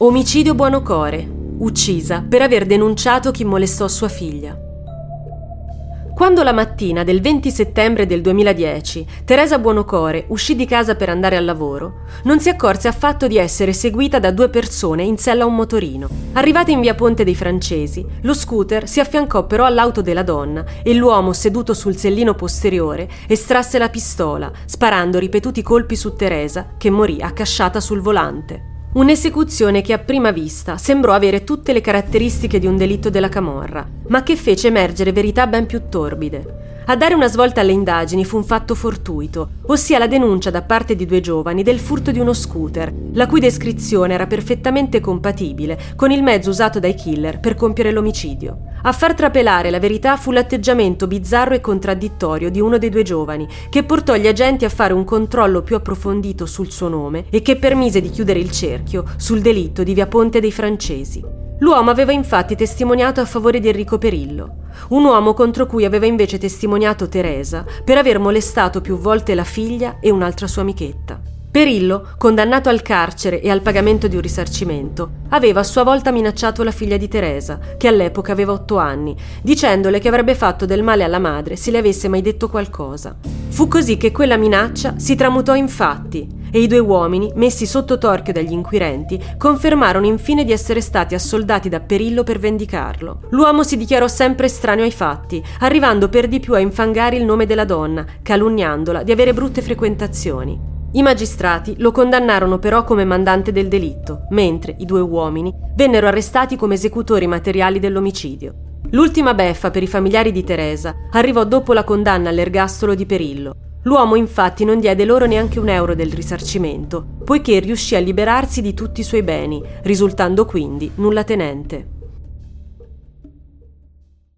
Omicidio Buonocore, uccisa per aver denunciato chi molestò sua figlia. Quando la mattina del 20 settembre del 2010 Teresa Buonocore uscì di casa per andare al lavoro, non si accorse affatto di essere seguita da due persone in sella a un motorino. Arrivata in via Ponte dei Francesi, lo scooter si affiancò però all'auto della donna e l'uomo seduto sul sellino posteriore estrasse la pistola, sparando ripetuti colpi su Teresa, che morì accasciata sul volante. Un'esecuzione che a prima vista sembrò avere tutte le caratteristiche di un delitto della Camorra, ma che fece emergere verità ben più torbide. A dare una svolta alle indagini fu un fatto fortuito, ossia la denuncia da parte di due giovani del furto di uno scooter, la cui descrizione era perfettamente compatibile con il mezzo usato dai killer per compiere l'omicidio. A far trapelare la verità fu l'atteggiamento bizzarro e contraddittorio di uno dei due giovani, che portò gli agenti a fare un controllo più approfondito sul suo nome e che permise di chiudere il cerchio sul delitto di Via Ponte dei Francesi. L'uomo aveva infatti testimoniato a favore di Enrico Perillo, un uomo contro cui aveva invece testimoniato Teresa per aver molestato più volte la figlia e un'altra sua amichetta. Perillo, condannato al carcere e al pagamento di un risarcimento, aveva a sua volta minacciato la figlia di Teresa, che all'epoca aveva otto anni, dicendole che avrebbe fatto del male alla madre se le avesse mai detto qualcosa. Fu così che quella minaccia si tramutò in fatti e i due uomini, messi sotto torchio dagli inquirenti, confermarono infine di essere stati assoldati da Perillo per vendicarlo. L'uomo si dichiarò sempre estraneo ai fatti, arrivando per di più a infangare il nome della donna, calunniandola di avere brutte frequentazioni. I magistrati lo condannarono però come mandante del delitto, mentre i due uomini vennero arrestati come esecutori materiali dell'omicidio. L'ultima beffa per i familiari di Teresa arrivò dopo la condanna all'ergastolo di Perillo. L'uomo infatti non diede loro neanche un euro del risarcimento, poiché riuscì a liberarsi di tutti i suoi beni, risultando quindi nulla tenente.